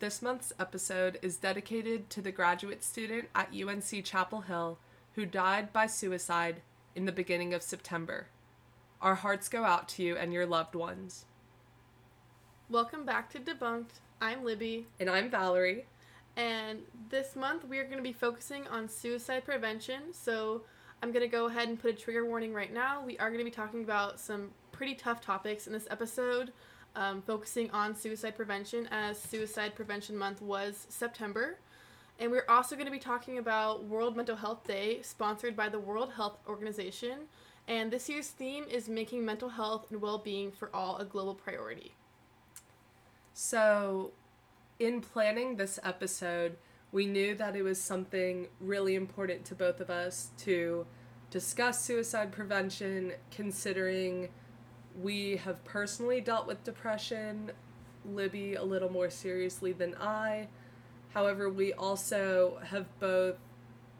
This month's episode is dedicated to the graduate student at UNC Chapel Hill who died by suicide in the beginning of September. Our hearts go out to you and your loved ones. Welcome back to DebUNCed. I'm Libby, And I'm Valerie. and this month we are going to be focusing on suicide prevention. So I'm going to go ahead and put a trigger warning right now. We are going to be talking about some pretty tough topics in this episode, um, focusing on suicide prevention as Suicide Prevention Month was September. And we're also going to be talking about World Mental Health Day, sponsored by the World Health Organization. And this year's theme is making mental health and well being for all a global priority. So, in planning this episode, we knew that it was something really important to both of us to discuss suicide prevention, considering we have personally dealt with depression, Libby a little more seriously than I. However, we also have both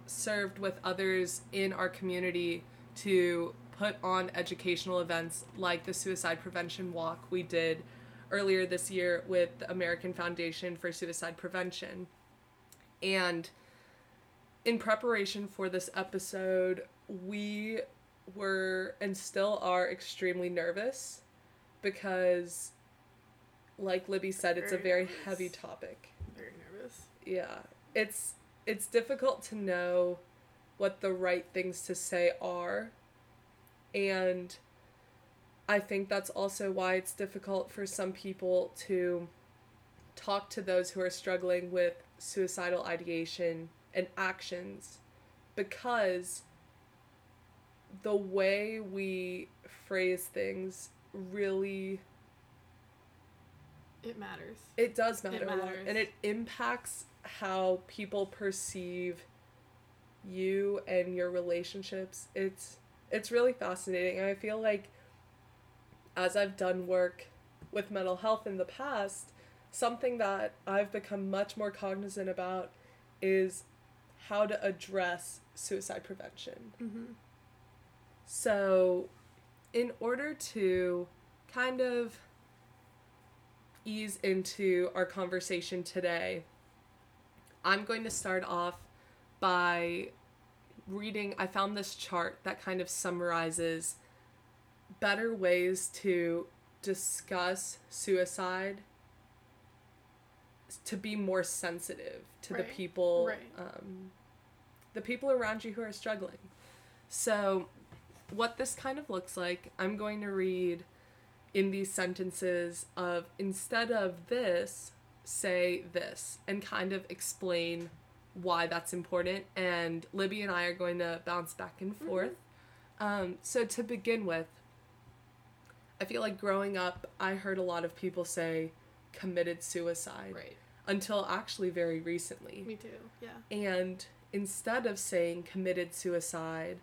served with others in our community to put on educational events like the Suicide Prevention Walk we did earlier this year with the American Foundation for Suicide Prevention. And in preparation for this episode, we were and still are extremely nervous because, like Libby said, it's a Very very nervous. heavy topic. Very nervous. Yeah. It's it's difficult to know what the right things to say are. And I think that's also why it's difficult for some people to talk to those who are struggling with suicidal ideation and actions because the way we phrase things really It matters. it does matter a lot and it impacts how people perceive you and your relationships it's it's really fascinating and i feel like as i've done work with mental health in the past something that i've become much more cognizant about is how to address suicide prevention Mm-hmm. So, in order to kind of ease into our conversation today, I'm going to start off by reading. I found this chart that kind of summarizes better ways to discuss suicide to be more sensitive to the people right. um, the people around you who are struggling so what this kind of looks like i'm going to read in these sentences of instead of this say this and kind of explain why that's important and libby and i are going to bounce back and forth um, so to begin with i feel like growing up i heard a lot of people say committed suicide Right. until actually very recently Me too. Yeah. and instead of saying committed suicide,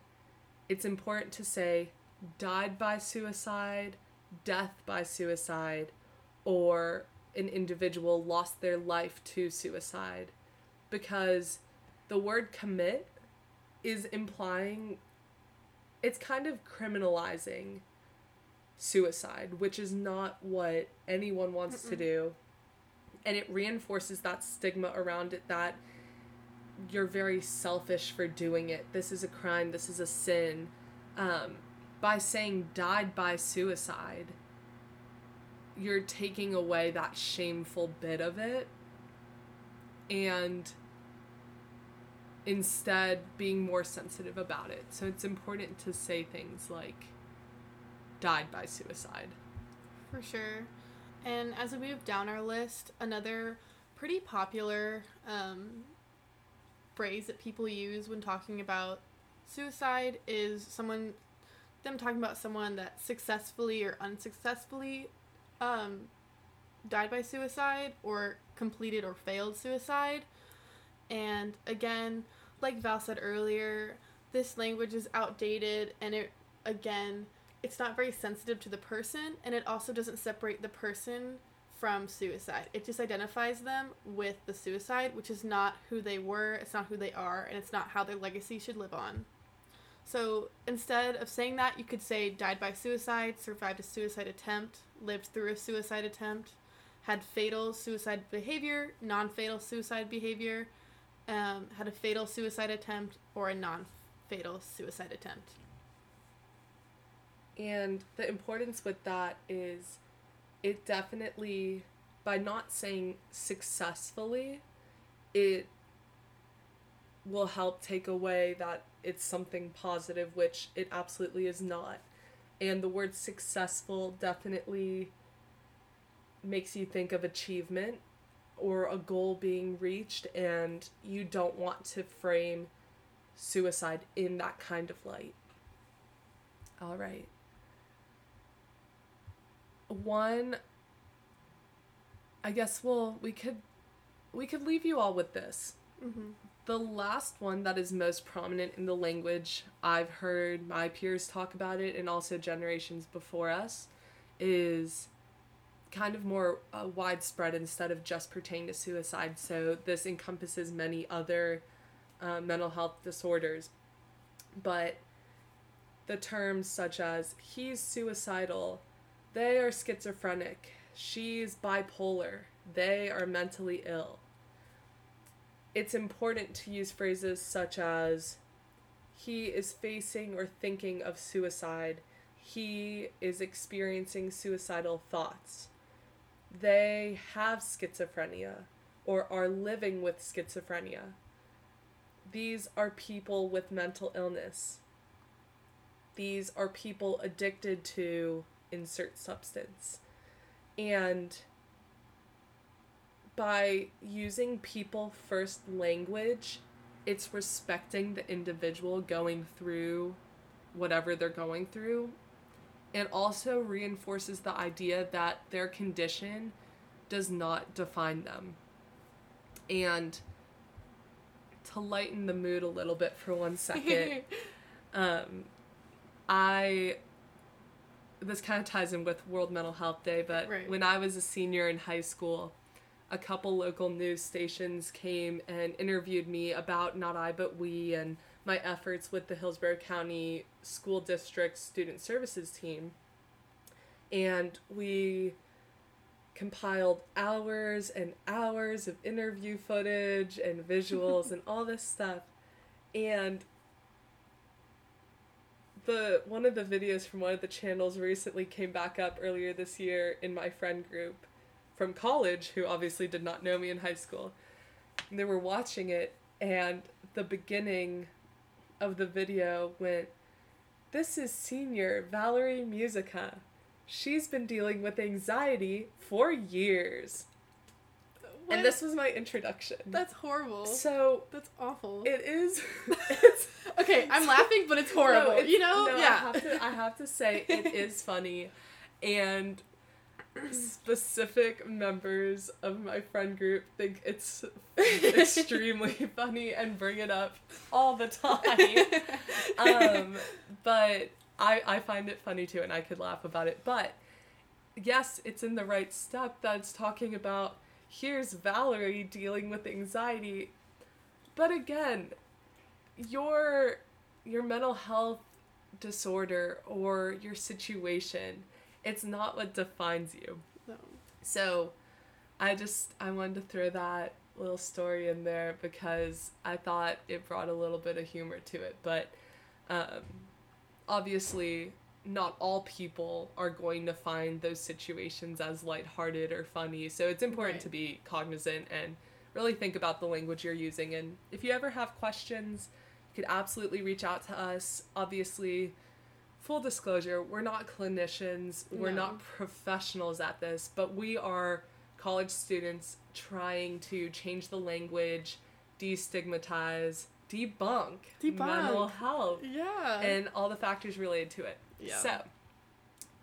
it's important to say died by suicide, death by suicide, or an individual lost their life to suicide. Because the word commit is implying, it's kind of criminalizing suicide, which is not what anyone wants to Mm-mm. do. And it reinforces that stigma around it that you're very selfish for doing it. This is a crime. This is a sin. Um, by saying died by suicide, you're taking away that shameful bit of it and instead being more sensitive about it. So it's important to say things like died by suicide. For sure. And as we move down our list, another pretty popular um, phrase that people use when talking about suicide is someone, them talking about someone that successfully or unsuccessfully um, died by suicide or completed or failed suicide. And again, like Val said earlier, this language is outdated and it, again, it's not very sensitive to the person and it also doesn't separate the person from suicide. It just identifies them with the suicide, which is not who they were, it's not who they are, and it's not how their legacy should live on. So instead of saying that, you could say died by suicide, survived a suicide attempt, lived through a suicide attempt, had fatal suicide behavior, non fatal suicide behavior, um, had a fatal suicide attempt, or a non fatal suicide attempt. And the importance with that is it definitely, by not saying successfully, it will help take away that it's something positive, which it absolutely is not. And the word successful definitely makes you think of achievement or a goal being reached, and you don't want to frame suicide in that kind of light. All right. One I guess well, we could we could leave you all with this. Mm-hmm. The last one that is most prominent in the language I've heard my peers talk about it and also generations before us is kind of more uh, widespread instead of just pertaining to suicide. So this encompasses many other uh, mental health disorders. But the terms such as he's suicidal, they are schizophrenic, she's bipolar, they are mentally ill. It's important to use phrases such as he is facing or thinking of suicide, he is experiencing suicidal thoughts they have schizophrenia or are living with schizophrenia. These are people with mental illness. These are people addicted to insert substance. And by using people first language, it's respecting the individual going through whatever they're going through it also reinforces the idea that their condition does not define them. And to lighten the mood a little bit for one second, um, I this kind of ties in with World Mental Health Day, but Right. when I was a senior in high school, a couple local news stations came and interviewed me about Not I But We and my efforts with the Hillsborough County School District Student Services team. And we compiled hours and hours of interview footage and visuals and all this stuff. And the one of the videos from one of the channels recently came back up earlier this year in my friend group from college who obviously did not know me in high school. And they were watching it and the beginning of the video went this is senior Valerie Muzyka. She's been dealing with anxiety for years. What? And this was my introduction. That's horrible. so That's awful. it is it's okay, I'm laughing, but it's horrible. No, it's- you know? no, yeah. I have, to, I have to say it is funny, and specific members of my friend group think it's extremely funny and bring it up all the time. Um, but I I find it funny too, and I could laugh about it. But yes, it's in the right step that's talking about here's Valerie dealing with anxiety. But again, your your mental health disorder or your situation, it's not what defines you. No. So, I just I wanted to throw that little story in there because I thought it brought a little bit of humor to it, but um, obviously not all people are going to find those situations as lighthearted or funny. So it's important Right. to be cognizant and really think about the language you're using. And if you ever have questions, you could absolutely reach out to us. Obviously, full disclosure, we're not clinicians, we're No. not professionals at this, but we are college students trying to change the language, destigmatize, debunk, Debunk. mental health Yeah. and all the factors related to it. Yeah. So,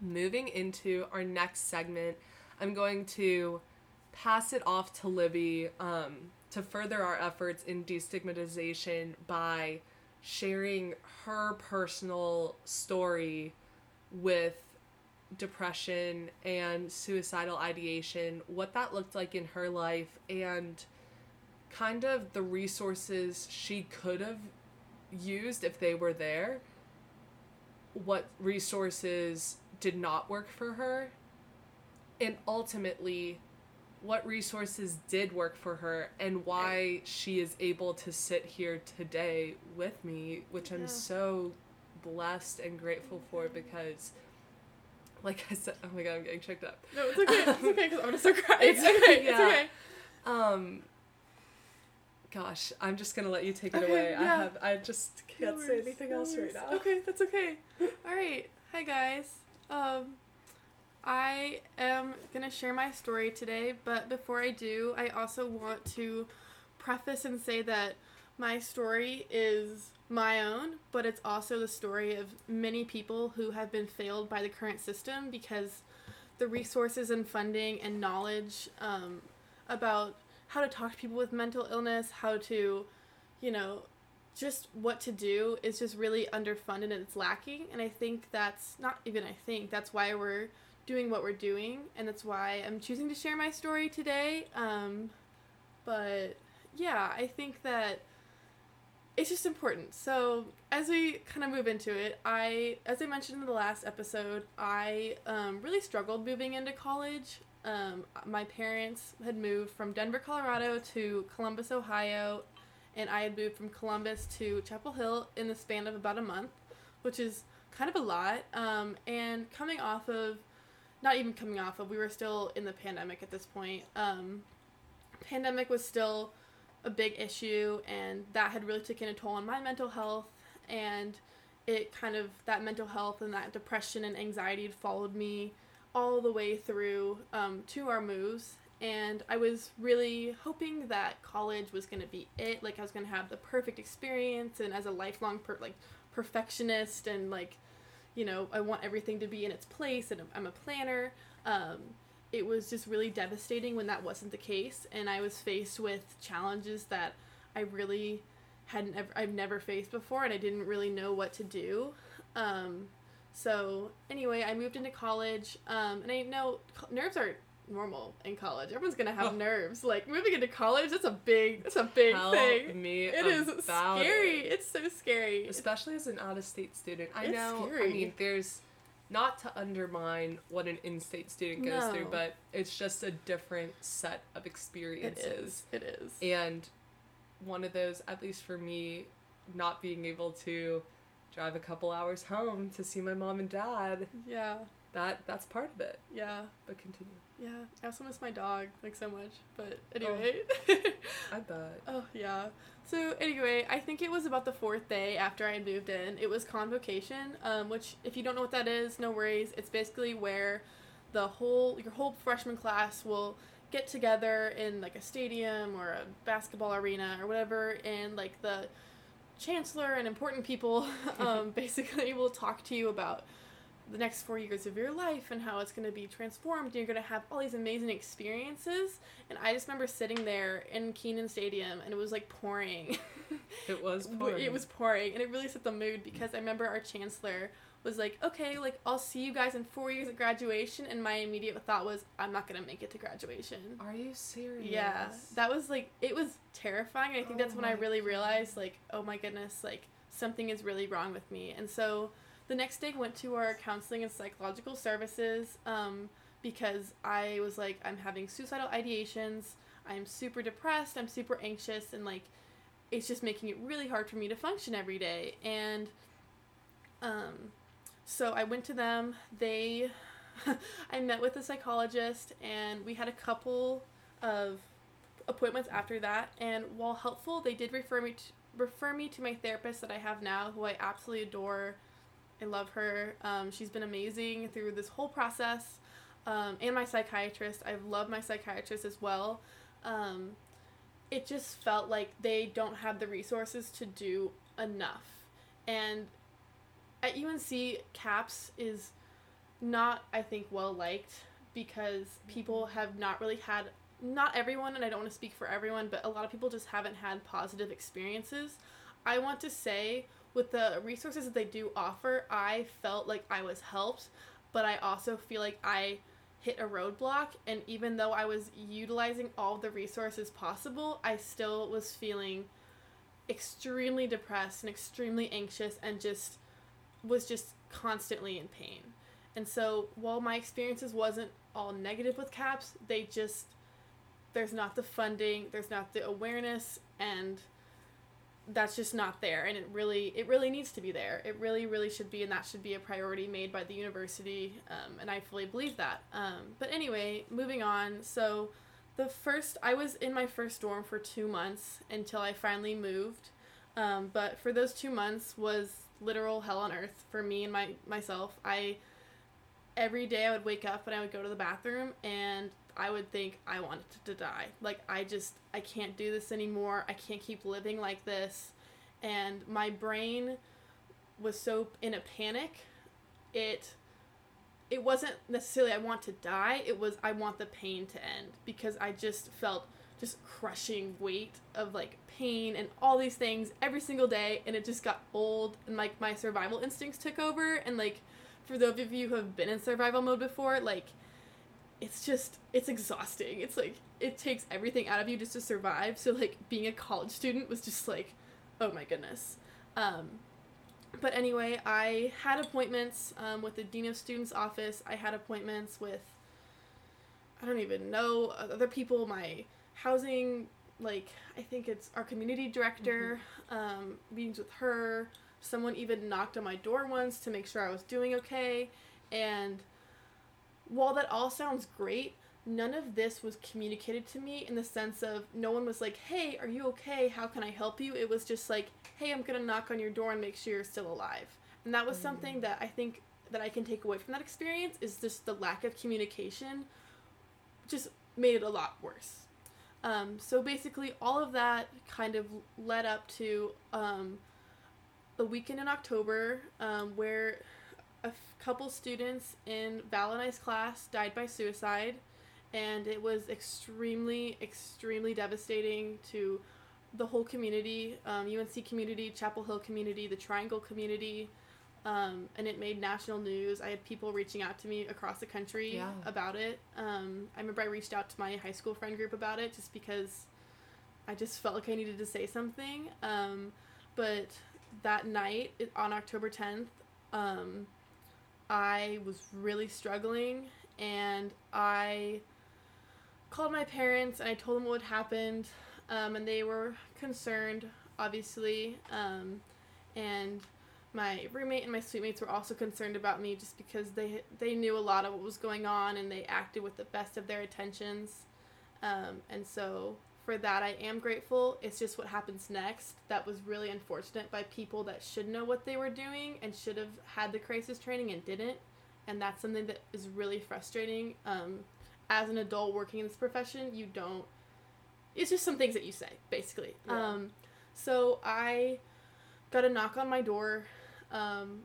moving into our next segment, I'm going to pass it off to Libby um, to further our efforts in destigmatization by sharing her personal story with depression and suicidal ideation, what that looked like in her life, and kind of the resources she could have used if they were there, what resources did not work for her, and ultimately what resources did work for her and why she is able to sit here today with me, which I'm Yeah. so blessed and grateful for because like I said, oh my god, I'm getting choked up. No, it's okay. It's okay because I'm gonna start crying. It's- It's okay. yeah. It's okay. Um gosh, I'm just going to let you take it Okay, away. I have I just can't say anything no else right now. Okay, that's okay. All right. Hi guys. Um I am going to share my story today, but before I do, I also want to preface and say that my story is my own, but it's also the story of many people who have been failed by the current system because the resources and funding and knowledge um, about how to talk to people with mental illness, how to, you know, just what to do is just really underfunded and it's lacking. And I think that's not even I think that's why we're doing what we're doing, and that's why I'm choosing to share my story today. Um, but yeah, I think that it's just important. So as we kind of move into it, I, as I mentioned in the last episode, I um, really struggled moving into college. Um, my parents had moved from Denver, Colorado to Columbus, Ohio, and I had moved from Columbus to Chapel Hill in the span of about a month, which is kind of a lot. Um, and coming off of, not even coming off of, we were still in the pandemic at this point. Um, pandemic was still a big issue, and that had really taken a toll on my mental health. And it kind of, that mental health and that depression and anxiety had followed me all the way through um, to our moves. And I was really hoping that college was going to be it. Like, I was going to have the perfect experience, and as a lifelong, per- like, perfectionist, and like, you know, I want everything to be in its place, and I'm a planner. Um, it was just really devastating when that wasn't the case and i was faced with challenges that i really hadn't ever i've never faced before and i didn't really know what to do um, so anyway i moved into college um, and i know nerves are normal in college everyone's gonna have Oh. nerves like moving into college that's a big that's a big Tell thing me it is scary it. it's so scary especially as an out-of-state student. I It's know. I mean, there's not to undermine what an in-state student goes through, but it's just a different set of experiences. is it is And one of those, at least for me, not being able to drive a couple hours home to see my mom and dad, yeah that that's part of it. yeah But continue. Yeah, I also miss my dog like so much. But anyway. I bet. oh yeah. So anyway, I think it was about the fourth day after I moved in. It was convocation, um, which if you don't know what that is, no worries. It's basically where the whole your whole freshman class will get together in like a stadium or a basketball arena or whatever, and like the chancellor and important people um, basically will talk to you about the next four years of your life and how it's going to be transformed. And you're going to have all these amazing experiences. And I just remember sitting there in Kenan Stadium and it was like pouring. It was pouring. It was pouring. And it really set the mood because I remember our chancellor was like, okay, like I'll see you guys in four years at graduation. And my immediate thought was, I'm not to make it to graduation. Are you serious? Yeah, that was like it was terrifying. I think Oh that's when I really God. realized like, oh my goodness, like something is really wrong with me. And so the next day went to our counseling and psychological services um, because I was like, I'm having suicidal ideations. I'm super depressed. I'm super anxious, and like, it's just making it really hard for me to function every day. And um, so I went to them. They, I met with a psychologist, and we had a couple of appointments after that. And while helpful, they did refer me to refer me to my therapist that I have now, who I absolutely adore. I love her. Um, she's been amazing through this whole process. Um, and my psychiatrist. I've loved my psychiatrist as well. Um, it just felt like they don't have the resources to do enough. And at UNC, CAPS is not, I think, well liked because mm-hmm. people have not really had, not everyone, and I don't want to speak for everyone, but a lot of people just haven't had positive experiences. I want to say, with the resources that they do offer, I felt like I was helped, but I also feel like I hit a roadblock and even though I was utilizing all the resources possible, I still was feeling extremely depressed and extremely anxious and just was just constantly in pain. And so while my experiences wasn't all negative with CAPS, they just there's not the funding, there's not the awareness, and that's just not there. And it really it really needs to be there. It really really should be and that should be a priority made by the university um, and i fully believe that. Um, but anyway moving on. So the first i was in my first dorm for two months until i finally moved. Um, but for those two months was literal hell on earth for me and my myself i every day i would wake up and i would go to the bathroom and I would think I wanted to die. Like I just I can't do this anymore. I can't keep living like this. And my brain was so in a panic. It it wasn't necessarily I want to die. It was I want the pain to end because I just felt just crushing weight of like pain and all these things every single day and it just got old and like my survival instincts took over and like for those of you who have been in survival mode before like it's just it's exhausting. It's like it takes everything out of you just to survive. So like being a college student was just like, oh my goodness. Um, but anyway, I had appointments um, with the dean of students office. I had appointments with I don't even know other people. My housing, like I think it's our community director. Mm-hmm. Um, meetings with her. Someone even knocked on my door once to make sure I was doing okay, and while that all sounds great, none of this was communicated to me in the sense of no one was like, hey, are you okay? How can I help you? It was just like, hey, I'm going to knock on your door and make sure you're still alive. And that was mm. something that I think that I can take away from that experience is just the lack of communication just made it a lot worse. Um, so basically, all of that kind of led up to um, the weekend in October um, where a f- couple students in Val class died by suicide, and it was extremely, extremely devastating to the whole community um, UNC community, Chapel Hill community, the Triangle community. Um, and it made national news. I had people reaching out to me across the country yeah. about it. Um, I remember I reached out to my high school friend group about it just because I just felt like I needed to say something. Um, but that night on October 10th, um, I was really struggling and I called my parents and I told them what had happened. Um, and they were concerned, obviously. Um, and my roommate and my suitemates were also concerned about me just because they they knew a lot of what was going on and they acted with the best of their intentions. Um, and so for that I am grateful. It's just what happens next that was really unfortunate by people that should know what they were doing and should have had the crisis training and didn't. And that's something that is really frustrating. Um, as an adult working in this profession, you don't. It's just some things that you say, basically. Yeah. Um, so I got a knock on my door, um,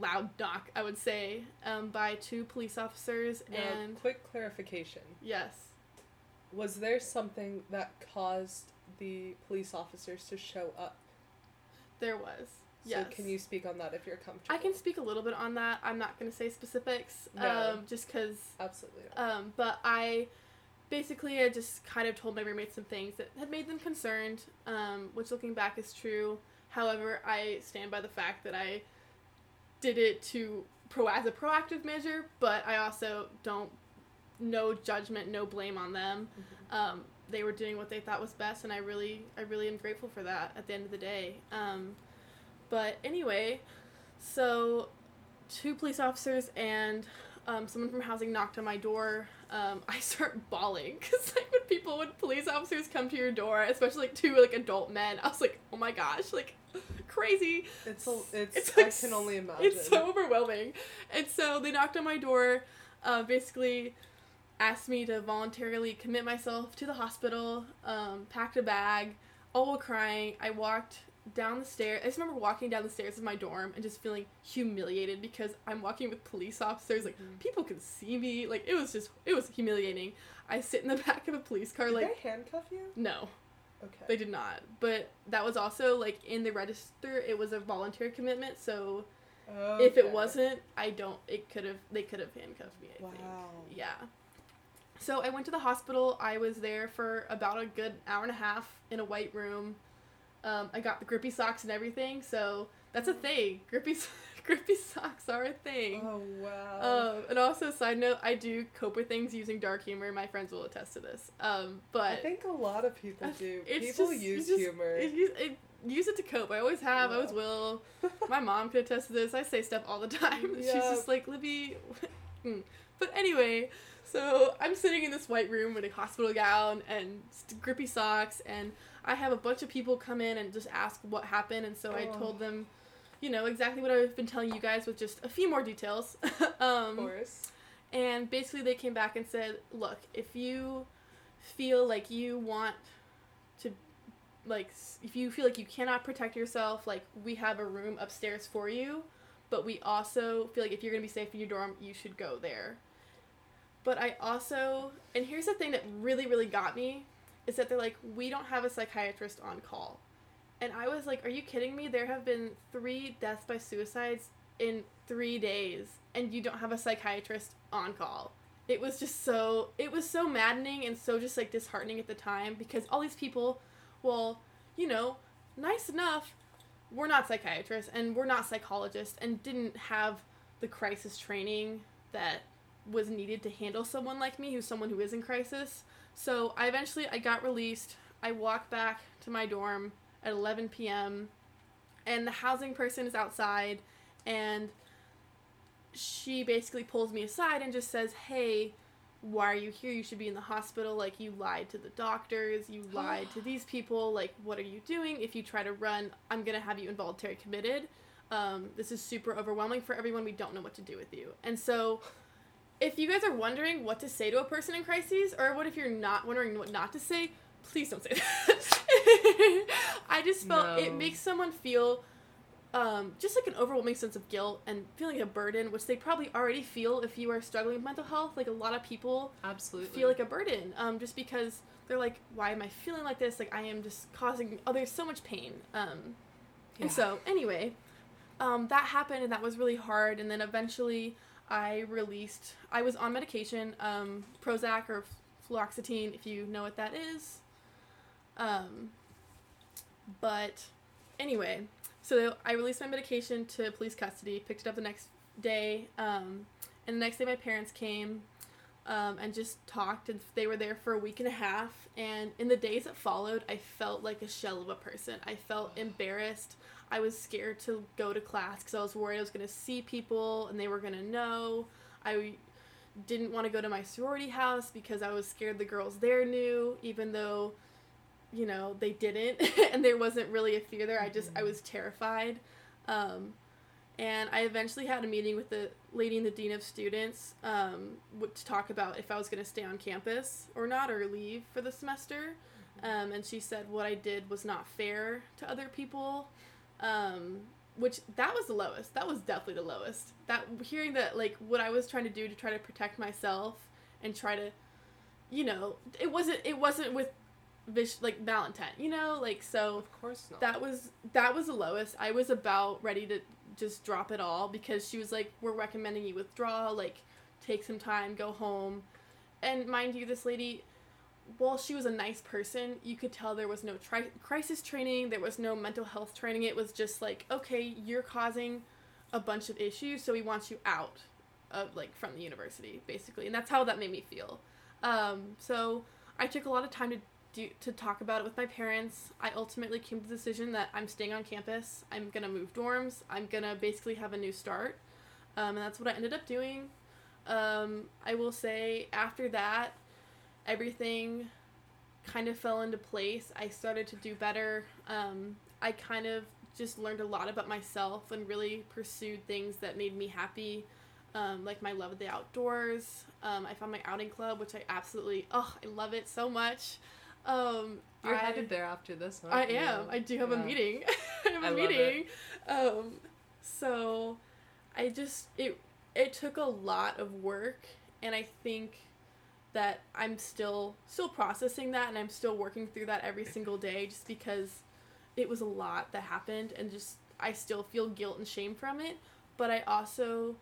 loud knock, I would say, um, by two police officers. Now, and quick clarification. Yes was there something that caused the police officers to show up? There was. So yes. can you speak on that if you're comfortable? I can speak a little bit on that. I'm not going to say specifics, no. um, just because. Absolutely. Um, but I, basically, I just kind of told my roommates some things that had made them concerned, um, which looking back is true. However, I stand by the fact that I did it to pro as a proactive measure, but I also don't no judgment, no blame on them. Mm-hmm. Um, they were doing what they thought was best, and I really, I really am grateful for that. At the end of the day, um, but anyway, so two police officers and um, someone from housing knocked on my door. Um, I start bawling because like when people, when police officers come to your door, especially like two like adult men, I was like, oh my gosh, like crazy. It's it's, it's like, I can only imagine. It's so overwhelming. And so they knocked on my door, uh, basically asked me to voluntarily commit myself to the hospital, um, packed a bag, all while crying. I walked down the stairs. I just remember walking down the stairs of my dorm and just feeling humiliated because I'm walking with police officers. Like mm-hmm. people can see me. Like it was just it was humiliating. I sit in the back of a police car. Did like they handcuff you? No. Okay. They did not. But that was also like in the register. It was a voluntary commitment. So okay. if it wasn't, I don't. It could have. They could have handcuffed me. I wow. think. Yeah. So I went to the hospital. I was there for about a good hour and a half in a white room. Um, I got the grippy socks and everything. So that's a thing. Grippy grippy socks are a thing. Oh wow. Um, and also, side note, I do cope with things using dark humor. My friends will attest to this. Um, but I think a lot of people do. People just- use just- humor. It, use- it, use it to cope. I always have. I always will. My mom could attest to this. I say stuff all the time. She's just like, Libby. Mm. but anyway, so I'm sitting in this white room with a hospital gown and grippy socks, and I have a bunch of people come in and just ask what happened, and so I Oh. told them, you know, exactly what I've been telling you guys with just a few more details. of um, course. and basically, they came back and said, look, if you feel like you want to, like, if you feel like you cannot protect yourself, like, we have a room upstairs for you, but we also feel like if you're going to be safe in your dorm, you should go there. But I also, and here's the thing that really, really got me, is that they're like, we don't have a psychiatrist on call. And I was like, are you kidding me? There have been three deaths by suicides in three days, and you don't have a psychiatrist on call. It was just so, it was so maddening and so just like disheartening at the time because all these people, well, you know, nice enough, we're not psychiatrists and we're not psychologists and didn't have the crisis training that was needed to handle someone like me who's someone who is in crisis. So I eventually I got released. I walked back to my dorm at 11 p.m. and the housing person is outside and she basically pulls me aside and just says, "Hey, why are you here? You should be in the hospital. Like you lied to the doctors, you lied to these people. Like what are you doing? If you try to run, I'm going to have you involuntary committed. Um, this is super overwhelming for everyone. We don't know what to do with you." And so if you guys are wondering what to say to a person in crises, or what if you're not wondering what not to say, please don't say that. I just felt it makes someone feel um, just like an overwhelming sense of guilt and feeling a burden, which they probably already feel if you are struggling with mental health. Like a lot of people Absolutely. feel like a burden, um, just because they're like, why am I feeling like this? Like I am just causing others so much pain. Um, Yeah. and so, anyway, um, that happened and that was really hard. And then eventually, I released. I was on medication, um, Prozac or fluoxetine, if you know what that is. Um, but anyway, so I released my medication to police custody. Picked it up the next day, um, and the next day my parents came. Um, and just talked, and they were there for a week and a half. And in the days that followed, I felt like a shell of a person. I felt embarrassed. I was scared to go to class because I was worried I was going to see people and they were going to know. I didn't want to go to my sorority house because I was scared the girls there knew, even though, you know, they didn't. and there wasn't really a fear there. I just, I was terrified. Um, and I eventually had a meeting with the lady and the dean of students um, to talk about if I was going to stay on campus or not or leave for the semester. Um, and she said what I did was not fair to other people, um, which that was the lowest. That was definitely the lowest. That hearing that like what I was trying to do to try to protect myself and try to, you know, it wasn't it wasn't with, vis- like malintent, you know, like so Of course not. that was that was the lowest. I was about ready to just drop it all because she was like, "We're recommending you withdraw. Like, take some time, go home." And mind you, this lady, while she was a nice person, you could tell there was no tri- crisis training. There was no mental health training. It was just like, "Okay, you're causing a bunch of issues, so we want you out of like from the university, basically." And that's how that made me feel. Um, so I took a lot of time to do, to talk about it with my parents. I ultimately came to the decision that I'm staying on campus. I'm gonna move dorms. I'm gonna basically have a new start, um, and that's what I ended up doing. Um, I will say after that, everything kind of fell into place. I started to do better. Um, I kind of just learned a lot about myself and really pursued things that made me happy. Um, like my love of the outdoors. Um, I found my outing club, which I absolutely, oh, I love it so much. Um, You're I- headed there after this one. I am. I do have a meeting. I have a I meeting. Um, so I just it it took a lot of work, and I think that I'm still still processing that, and I'm still working through that every single day, just because it was a lot that happened, and just I still feel guilt and shame from it. But I also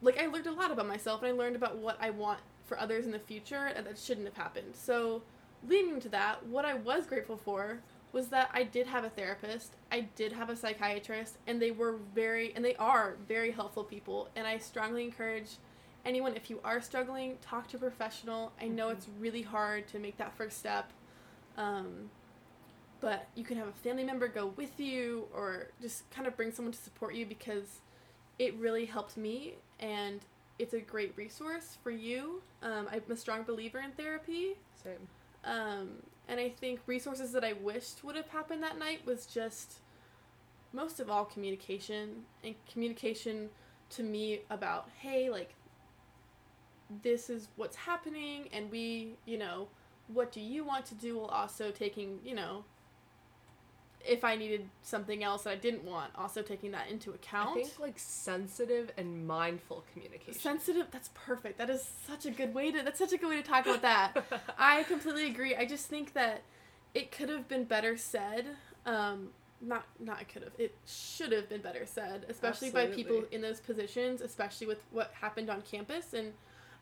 like I learned a lot about myself, and I learned about what I want for others in the future, and that shouldn't have happened. So leading to that, what I was grateful for was that I did have a therapist, I did have a psychiatrist, and they were very, and they are very helpful people. And I strongly encourage anyone, if you are struggling, talk to a professional. I know Mhm. it's really hard to make that first step. Um, but you can have a family member go with you or just kind of bring someone to support you because it really helped me and it's a great resource for you. Um, I'm a strong believer in therapy. Same. Um, and I think resources that I wished would have happened that night was just most of all communication and communication to me about, hey, like, this is what's happening, and we, you know, what do you want to do while also taking, you know, if I needed something else that I didn't want, also taking that into account. I think like sensitive and mindful communication. Sensitive, that's perfect. That is such a good way to, that's such a good way to talk about that. I completely agree. I just think that it could have been better said. Um, not not it could have. It should have been better said, especially by people in those positions, especially with what happened on campus. And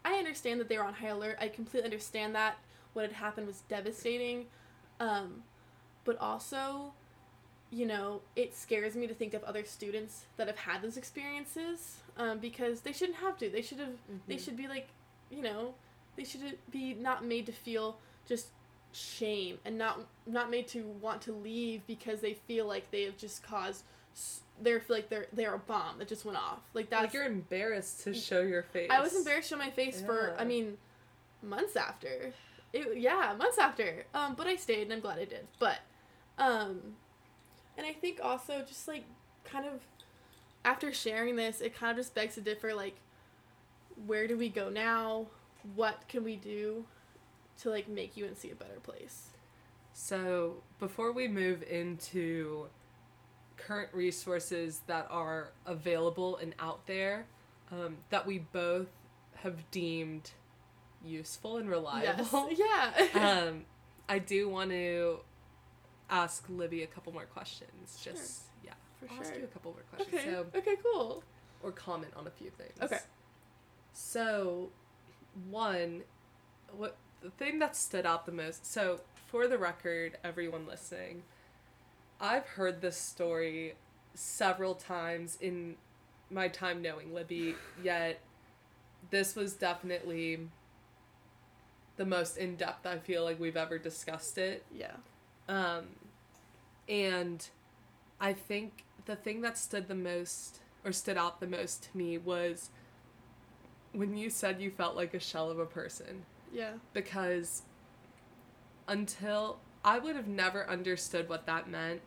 I understand that they were on high alert. I completely understand that what had happened was devastating. Um, but also, you know, it scares me to think of other students that have had those experiences um, because they shouldn't have to. They should have they Mhm. should be like, you know, they should be not made to feel just shame and not not made to want to leave because they feel like they have just caused s- they feel like they're they're a bomb that just went off. Like that's like you're embarrassed to show your face. I was embarrassed to show my face for I mean months after. It, yeah, months after. Um, but I stayed and I'm glad I did. But um and I think also just like kind of after sharing this, it kind of just begs to differ like where do we go now? What can we do to like make UNC a better place? So, before we move into current resources that are available and out there um, that we both have deemed useful and reliable, Yes. Yeah. um, I do want to ask Libby a couple more questions. Sure. Just, yeah. For I'll ask you a couple more questions. Okay. So, okay, cool. or comment on a few things. Okay. So, one, what the thing that stood out the most. So, for the record, everyone listening, I've heard this story several times in my time knowing Libby. Yet, this was definitely the most in depth I feel like we've ever discussed it. Yeah. Um, and I think the thing that stood the most or stood out the most to me was when you said you felt like a shell of a person Yeah. because until I would have never understood what that meant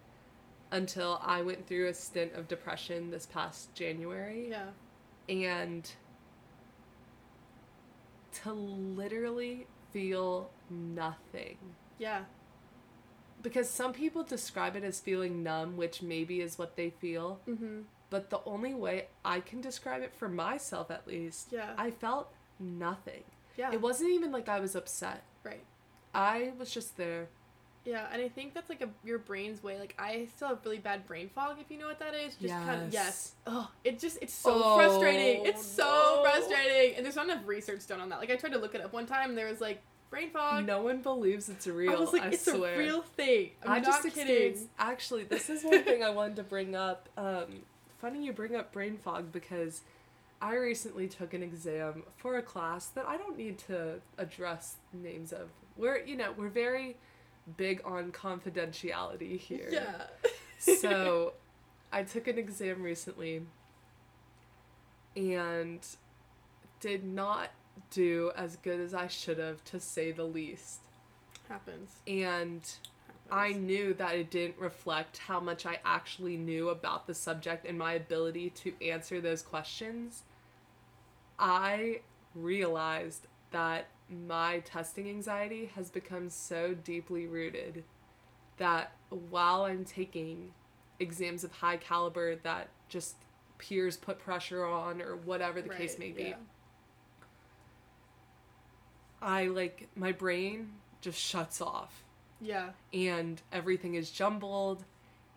until I went through a stint of depression this past January Yeah. and to literally feel nothing Yeah. because some people describe it as feeling numb, which maybe is what they feel. Mhm. But the only way I can describe it for myself, at least, Yeah. I felt nothing. Yeah. It wasn't even like I was upset. right. I was just there. Yeah, and I think that's like a your brain's way. Like I still have really bad brain fog, if you know what that is. Just kind of yes. Yes. Oh, it just it's so Oh, frustrating. It's so no. frustrating, and there's not enough research done on that. Like I tried to look it up one time, and there was like brain fog. No one believes it's real. I was like, I it's swear. a real thing. I'm I not just kidding. Actually, this is one thing I wanted to bring up. Um, funny you bring up brain fog because I recently took an exam for a class that I don't need to address names of. We're you know we're very big on confidentiality here. Yeah. so, I took an exam recently and did not do as good as I should have, to say the least. happens. And I knew that it didn't reflect how much I actually knew about the subject and my ability to answer those questions. I realized that my testing anxiety has become so deeply rooted that while I'm taking exams of high caliber that just peers put pressure on or whatever the case may be, yeah. I like my brain just shuts off Yeah. and everything is jumbled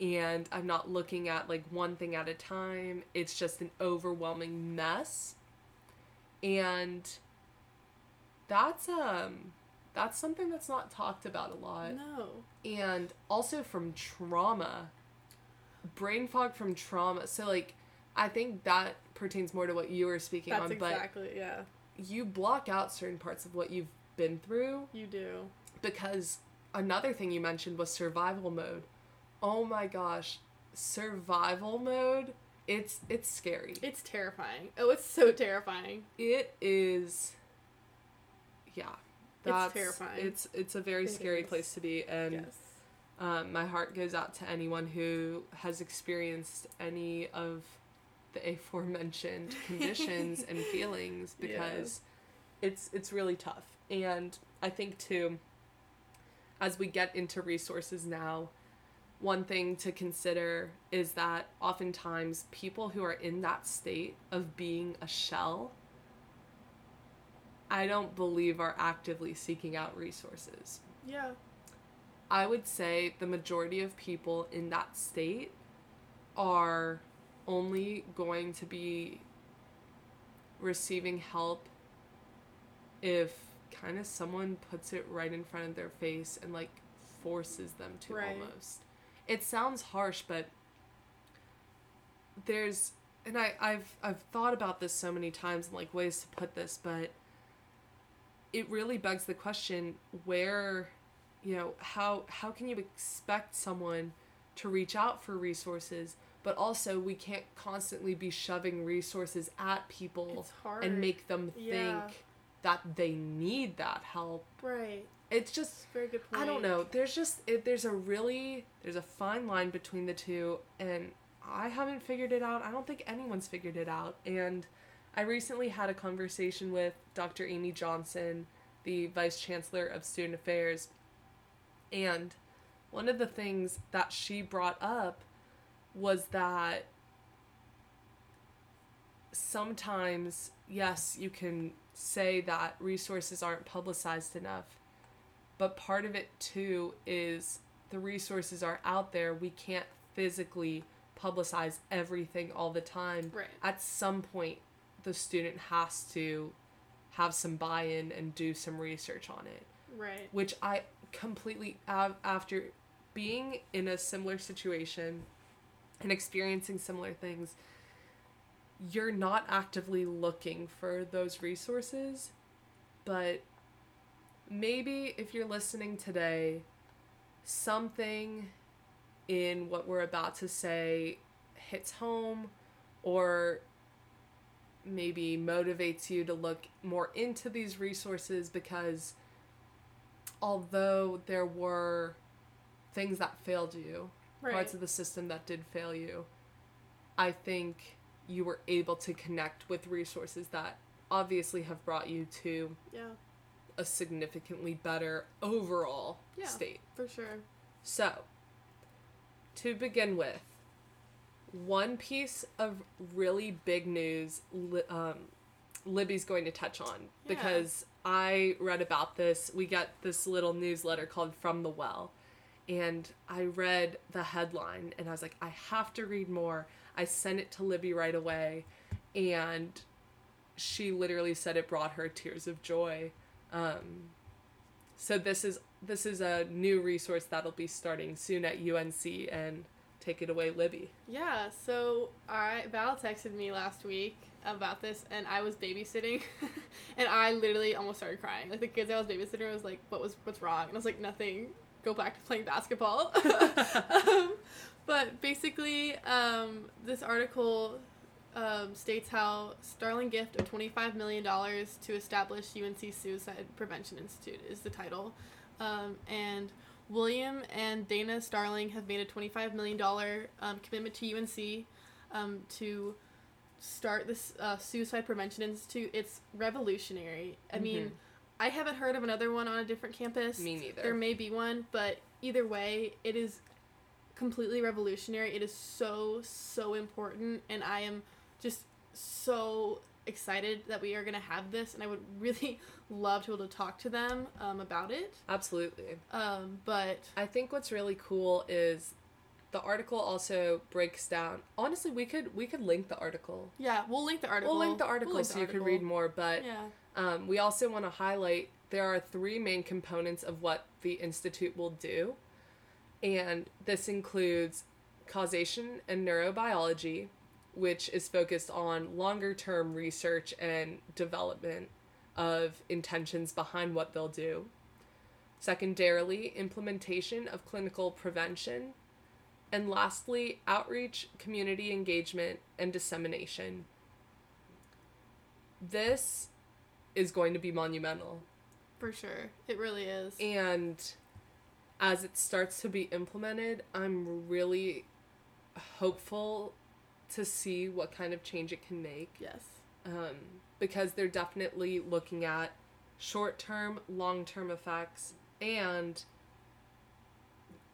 and I'm not looking at like one thing at a time. It's just an overwhelming mess. And that's um that's something that's not talked about a lot. No. And also from trauma, brain fog from trauma. So, like, I think that pertains more to what you were speaking That's on, but exactly, yeah. you block out certain parts of what you've been through You do. because another thing you mentioned was survival mode. Oh my gosh, survival mode. It's it's scary. It's terrifying. Oh, it's so terrifying. It is yeah. That's terrifying. It's it's a very It scary is. place to be and yes. um, my heart goes out to anyone who has experienced any of the aforementioned conditions and feelings Yeah. because it's it's really tough. And I think too as we get into resources now, one thing to consider is that oftentimes people who are in that state of being a shell I don't believe are actively seeking out resources. Yeah. I would say the majority of people in that state are only going to be receiving help if kind of someone puts it right in front of their face and like forces them to Right. almost. It sounds harsh, but there's and I, I've I've thought about this so many times and like ways to put this, but it really begs the question where you know how how can you expect someone to reach out for resources but also we can't constantly be shoving resources at people and make them Yeah. think that they need that help Right. it's just Very good point. I don't know. There's just it, there's a really there's a fine line between the two, and I haven't figured it out. I don't think anyone's figured it out. And I recently had a conversation with Dr. Amy Johnson, the vice chancellor of student affairs, and one of the things that she brought up was that sometimes yes you can say that resources aren't publicized enough but part of it too is the resources are out there we can't physically publicize everything all the time Right. at some point the student has to have some buy-in and do some research on it Right. which i completely after being in a similar situation and experiencing similar things you're not actively looking for those resources but maybe if you're listening today, something in what we're about to say hits home or maybe motivates you to look more into these resources because although there were things that failed you, Right. parts of the system that did fail you, I think you were able to connect with resources that obviously have brought you to yeah. a significantly better overall Yeah. state. For sure. So, to begin with, one piece of really big news Li- um, Libby's going to touch on Yeah. because I read about this. We get this little newsletter called From the Well, and I read the headline and I was like, I have to read more. I sent it to Libby right away, and she literally said it brought her tears of joy. Um, so this is this is a new resource that'll be starting soon at UNC and take it away, Libby. Yeah, so I Val texted me last week about this and I was babysitting and I literally almost started crying. Like the kids I was babysitting I was like, What was what's wrong? And I was like, Nothing. Go back to playing basketball. um, but basically, um, this article um, states how Starling gift of $25 million to establish UNC Suicide Prevention Institute is the title. Um, and William and Dana Starling have made a $25 million um, commitment to UNC um, to start this uh, Suicide Prevention Institute. It's revolutionary. I mean, Mhm. I haven't heard of another one on a different campus. Me neither. There may be one, but either way, it is completely revolutionary. It is so, so important, and I am just so excited that we are going to have this, and I would really love to be able to talk to them um, about it. Absolutely. Um, but I think what's really cool is the article also breaks down. Honestly, we could we could link the article. yeah, we'll link the article. We'll link the article link so the you could article. read more, but Yeah, um, we also want to highlight there are three main components of what the Institute will do. And this includes causation and neurobiology, which is focused on longer term research and development of intentions behind what they'll do. Secondarily, implementation of clinical prevention. And lastly, outreach, community engagement, and dissemination. This is going to be monumental. For sure. It really is. And as it starts to be implemented, I'm really hopeful to see what kind of change it can make. Yes. Um, because they're definitely looking at short term, long term effects and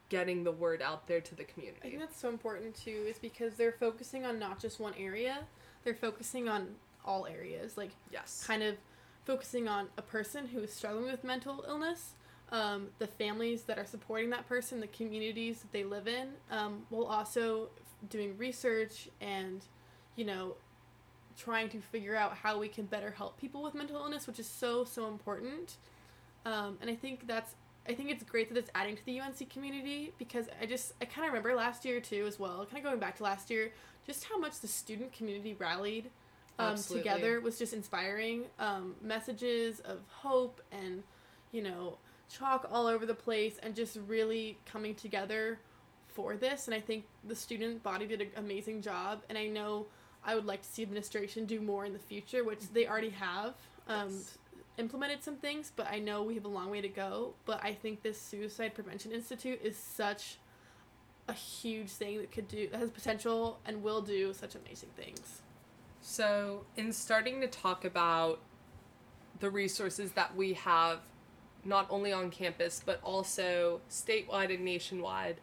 getting the word out there to the community. I think that's so important too, is because they're focusing on not just one area, they're focusing on all areas. Like, Yes. kind of focusing on a person who is struggling with mental illness, um, the families that are supporting that person, the communities that they live in, um, while also doing research and, you know, trying to figure out how we can better help people with mental illness, which is so, so important. Um, and I think that's I think it's great that it's adding to the UNC community because I just I kind of remember last year too as well. Kind of going back to last year, just how much the student community rallied um, together was just inspiring. Um, messages of hope and you know chalk all over the place and just really coming together for this. And I think the student body did an amazing job. And I know I would like to see administration do more in the future, which they already have. Um, Yes. implemented some things, but I know we have a long way to go. But I think this Suicide Prevention Institute is such a huge thing that could do that has potential and will do such amazing things. So, in starting to talk about the resources that we have, not only on campus, but also statewide and nationwide,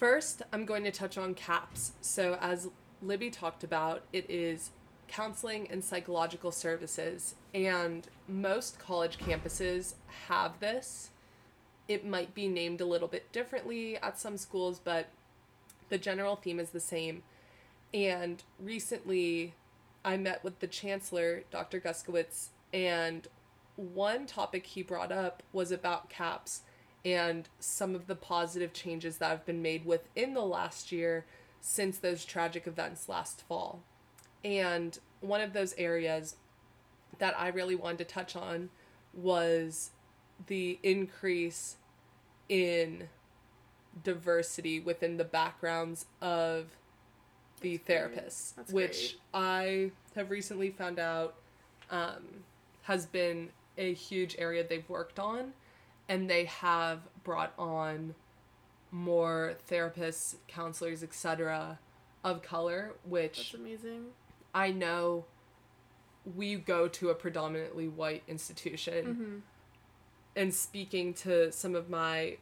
first I'm going to touch on CAPS. So, as Libby talked about, it is counseling and psychological services, and most college campuses have this. It might be named a little bit differently at some schools, but the general theme is the same. And recently, I met with the chancellor, Dr. Guskiewicz, and one topic he brought up was about CAPS and some of the positive changes that have been made within the last year since those tragic events last fall. And one of those areas that I really wanted to touch on was the increase in diversity within the backgrounds of the great. therapists, That's which I have recently found out um, has been a huge area they've worked on, and they have brought on more therapists, counselors, etc. of color, which That's amazing. I know we go to a predominantly white institution Mm-hmm. and speaking to some of my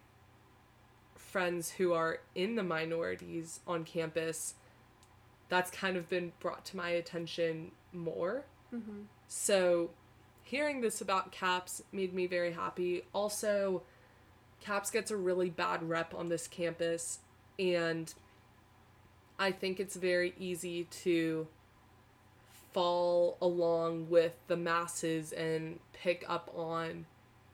friends who are in the minorities on campus that's kind of been brought to my attention more Mm-hmm. so hearing this about caps made me very happy also caps gets a really bad rep on this campus and i think it's very easy to fall along with the masses and pick up on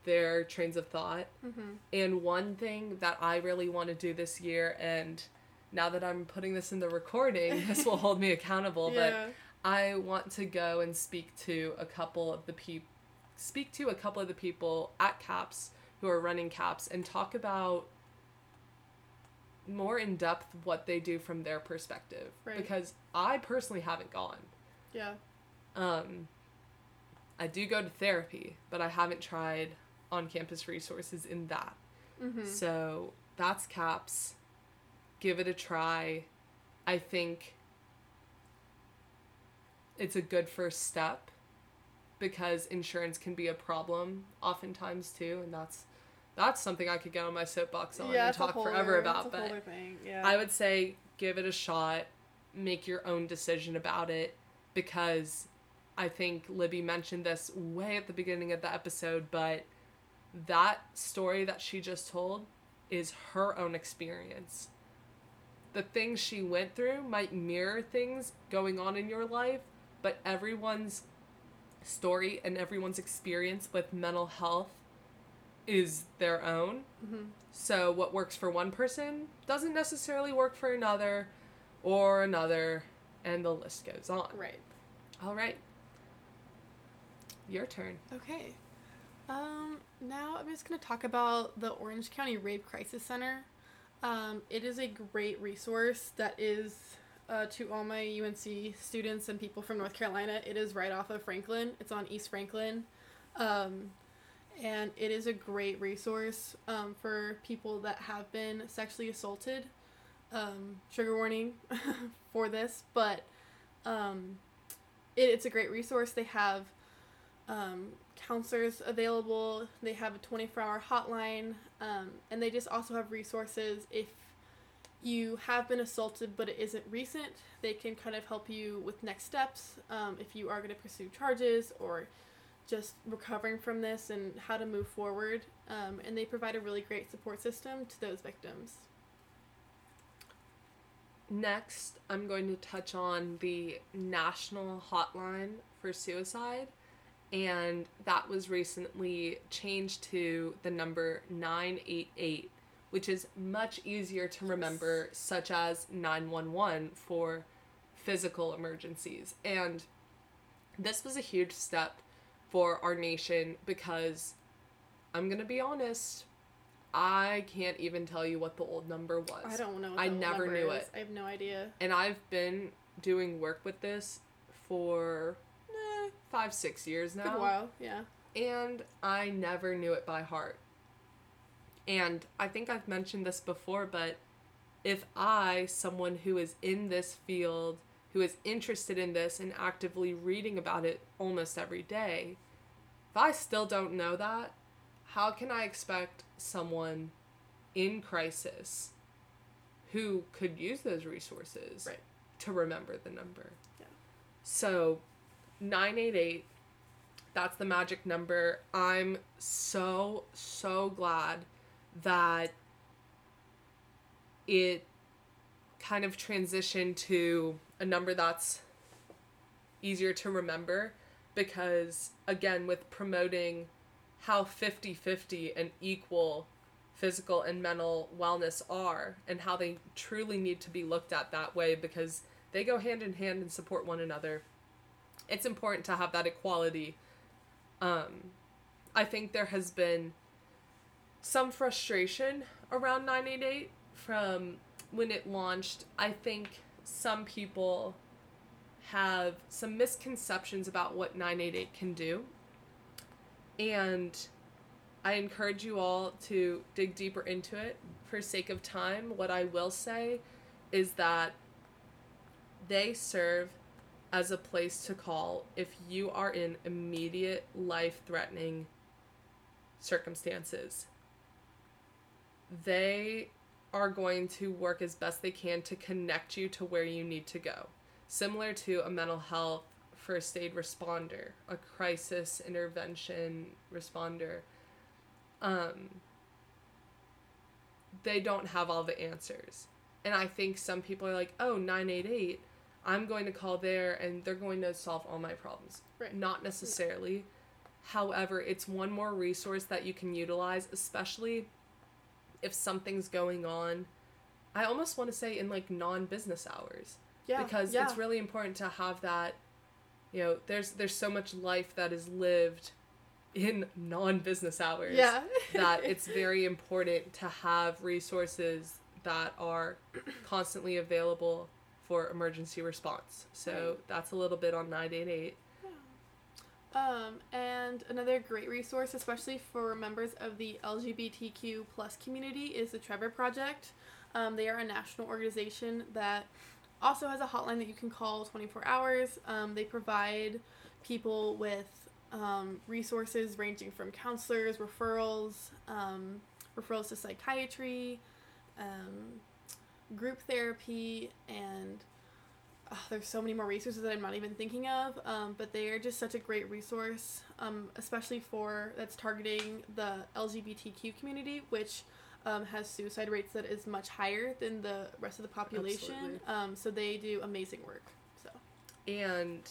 their trains of thought Mm-hmm. and one thing that I really want to do this year, and now that I'm putting this in the recording, this will hold me accountable. yeah. But I want to go and speak to a couple of the people, speak to a couple of the people at CAPS who are running CAPS, and talk about more in depth what they do from their perspective. Right. Because I personally haven't gone. yeah. Um, I do go to therapy, but I haven't tried on campus resources in that. Mm-hmm. So that's CAPS. Give it a try. I think it's a good first step because insurance can be a problem oftentimes too, and that's that's something I could get on my soapbox on and talk forever about. But whole other thing. Yeah. I would say give it a shot, make your own decision about it because I think Libby mentioned this way at the beginning of the episode, but that story that she just told is her own experience. The things she went through might mirror things going on in your life, but everyone's story and everyone's experience with mental health is their own. Mm-hmm. So what works for one person doesn't necessarily work for another or another and the list goes on. Right. All right. Your turn. Okay. Um, now I'm just going to talk about the Orange County Rape Crisis Center. Um, it is a great resource that is uh, to all my UNC students and people from North Carolina. It is right off of Franklin. It's on East Franklin. Um, and it is a great resource um, for people that have been sexually assaulted. Um, trigger warning for this, but um, it, it's a great resource. They have um, counselors available. They have a 24 hour hotline. Um, and they just also have resources if you have been assaulted but it isn't recent. They can kind of help you with next steps um, if you are going to pursue charges or just recovering from this and how to move forward. Um, and they provide a really great support system to those victims. Next, I'm going to touch on the national hotline for suicide, and that was recently changed to the number 988, which is much easier to remember, such as 911 for physical emergencies. And this was a huge step for our nation because I'm going to be honest, I can't even tell you what the old number was. I don't know. What I never knew is. it. I have no idea. And I've been doing work with this for eh, five, six years now. Good while, yeah. And I never knew it by heart. And I think I've mentioned this before, but if I, someone who is in this field, who is interested in this and actively reading about it almost every day, if I still don't know that, how can I expect someone in crisis who could use those resources Right. to remember the number? Yeah. So, 988 that's the magic number. I'm so so glad that it kind of transitioned to a number that's easier to remember because again with promoting how 50-50 and equal physical and mental wellness are and how they truly need to be looked at that way because they go hand in hand and support one another it's important to have that equality. Um, i think there has been some frustration around 988 from when it launched i think some people have some misconceptions about what 988 can do and I encourage you all to dig deeper into it for sake of time. What I will say is that they serve as a place to call if you are in immediate life threatening circumstances. They are going to work as best they can to connect you to where you need to go. Similar to a mental health first aid responder, a crisis intervention responder. Um, they don't have all the answers. And I think some people are like, oh, 988, I'm going to call there and they're going to solve all my problems. Right. Not necessarily. However, it's one more resource that you can utilize, especially if something's going on. I almost want to say in like non business hours Yeah. because yeah. it's really important to have that you know there's there's so much life that is lived in non-business hours Yeah. that it's very important to have resources that are constantly available for emergency response so Right. that's a little bit on 988 Um, and another great resource, especially for members of the LGBTQ plus community, is the Trevor Project. Um, they are a national organization that also has a hotline that you can call 24 hours. Um, they provide people with um, resources ranging from counselors, referrals, um, referrals to psychiatry, um, group therapy, and oh, there's so many more resources that I'm not even thinking of, um, but they are just such a great resource, um, especially for that's targeting the LGBTQ community, which um, has suicide rates that is much higher than the rest of the population. Um, so they do amazing work. So and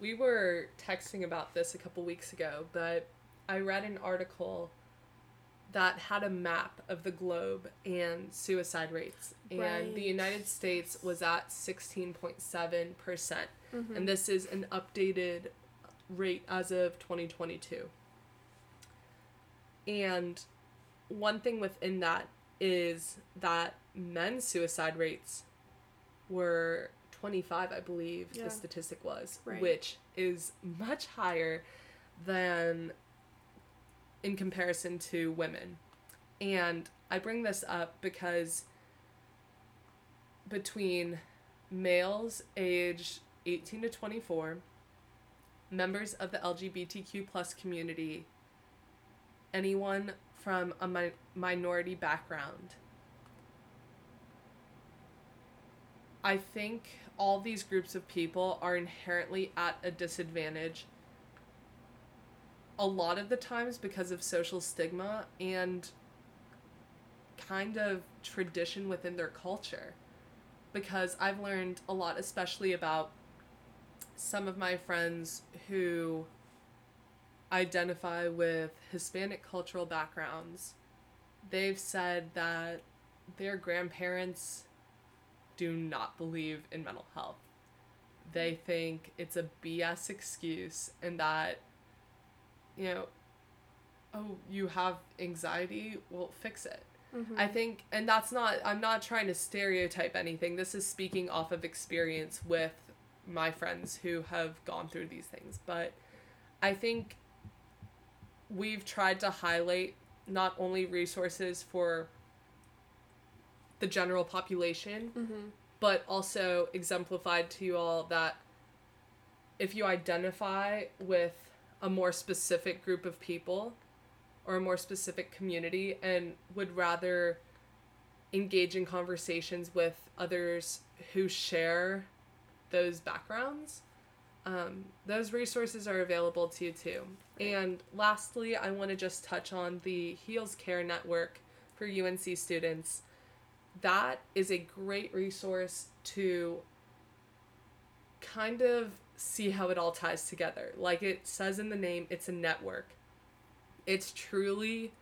we were texting about this a couple weeks ago, but I read an article that had a map of the globe and suicide rates. And Right. the United States was at 16.7%. percent Mhm. And this is an updated rate as of 2022. And one thing within that is that men's suicide rates were 25, I believe Yeah. the statistic was, Right. which is much higher than in comparison to women. And I bring this up because between males aged 18 to 24, members of the LGBTQ plus community, anyone from a mi- minority background, I think all these groups of people are inherently at a disadvantage a lot of the times because of social stigma and kind of tradition within their culture. Because I've learned a lot, especially about some of my friends who identify with Hispanic cultural backgrounds. They've said that their grandparents do not believe in mental health. They think it's a BS excuse and that, you know, oh, you have anxiety, well, fix it. Mhm. I think, and that's not, I'm not trying to stereotype anything. This is speaking off of experience with my friends who have gone through these things. But I think we've tried to highlight not only resources for the general population, Mhm. but also exemplified to you all that if you identify with a more specific group of people or a more specific community and would rather engage in conversations with others who share those backgrounds, um, those resources are available to you too. And lastly, I want to just touch on the Heels Care Network for UNC students. That is a great resource to kind of see how it all ties together. Like it says in the name, it's a network. It's truly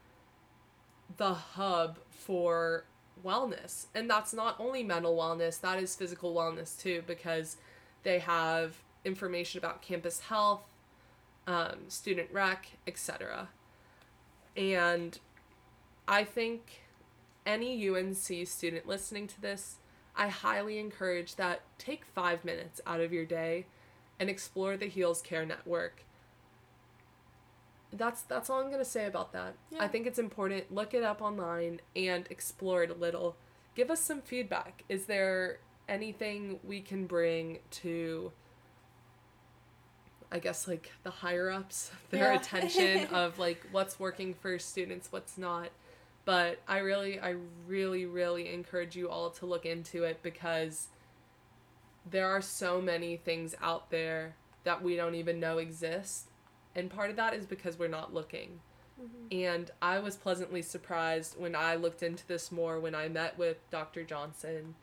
the hub for wellness. And that's not only mental wellness, that is physical wellness too, because they have information about campus health, um, student rec, etc. And I think any UNC student listening to this, I highly encourage that take five minutes out of your day and explore the Heels Care Network. That's that's all I'm gonna say about that. Yeah. I think it's important. Look it up online and explore it a little. Give us some feedback. Is there anything we can bring to I guess like the higher ups, their Yeah. attention of like what's working for students, what's not. But I really, I really, really encourage you all to look into it because there are so many things out there that we don't even know exist. And part of that is because we're not looking. Mhm. And I was pleasantly surprised when I looked into this more when I met with Dr. Johnson.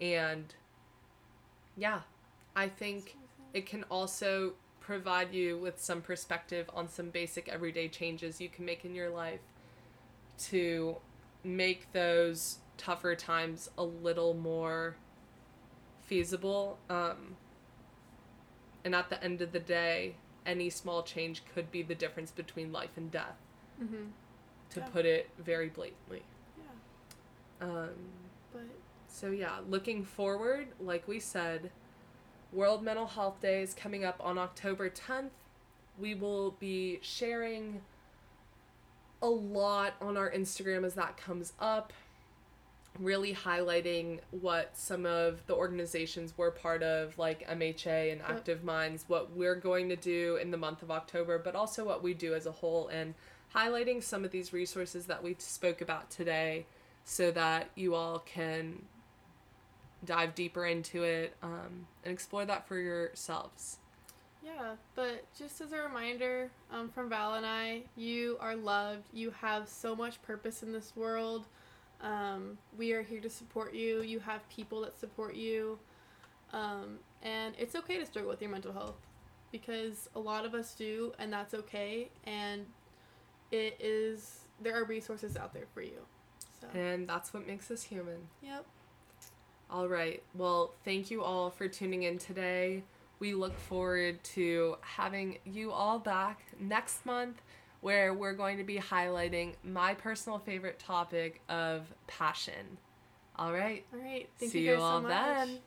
And yeah, I think it can also provide you with some perspective on some basic everyday changes you can make in your life to make those tougher times a little more feasible. Um, and at the end of the day, any small change could be the difference between life and death, Mhm. to Yeah. put it very blatantly. Yeah. Um, But so yeah, looking forward, like we said, World Mental Health Day is coming up on October 10th. We will be sharing a lot on our Instagram as that comes up, really highlighting what some of the organizations we're part of, like MHA and. Active Minds, what we're going to do in the month of October, but also what we do as a whole, and highlighting some of these resources that we spoke about today so that you all can dive deeper into it um, and explore that for yourselves. yeah, but just as a reminder um, from Val and I, you are loved. You have so much purpose in this world. Um, we are here to support you. You have people that support you. Um, and it's okay to struggle with your mental health. because a lot of us do, and that's okay. And it is there are resources out there for you. So And that's what makes us human. yep. All right. Well, thank you all for tuning in today. We look forward to having you all back next month where we're going to be highlighting my personal favorite topic of passion. All right. All right. Thank See you you all so much. then.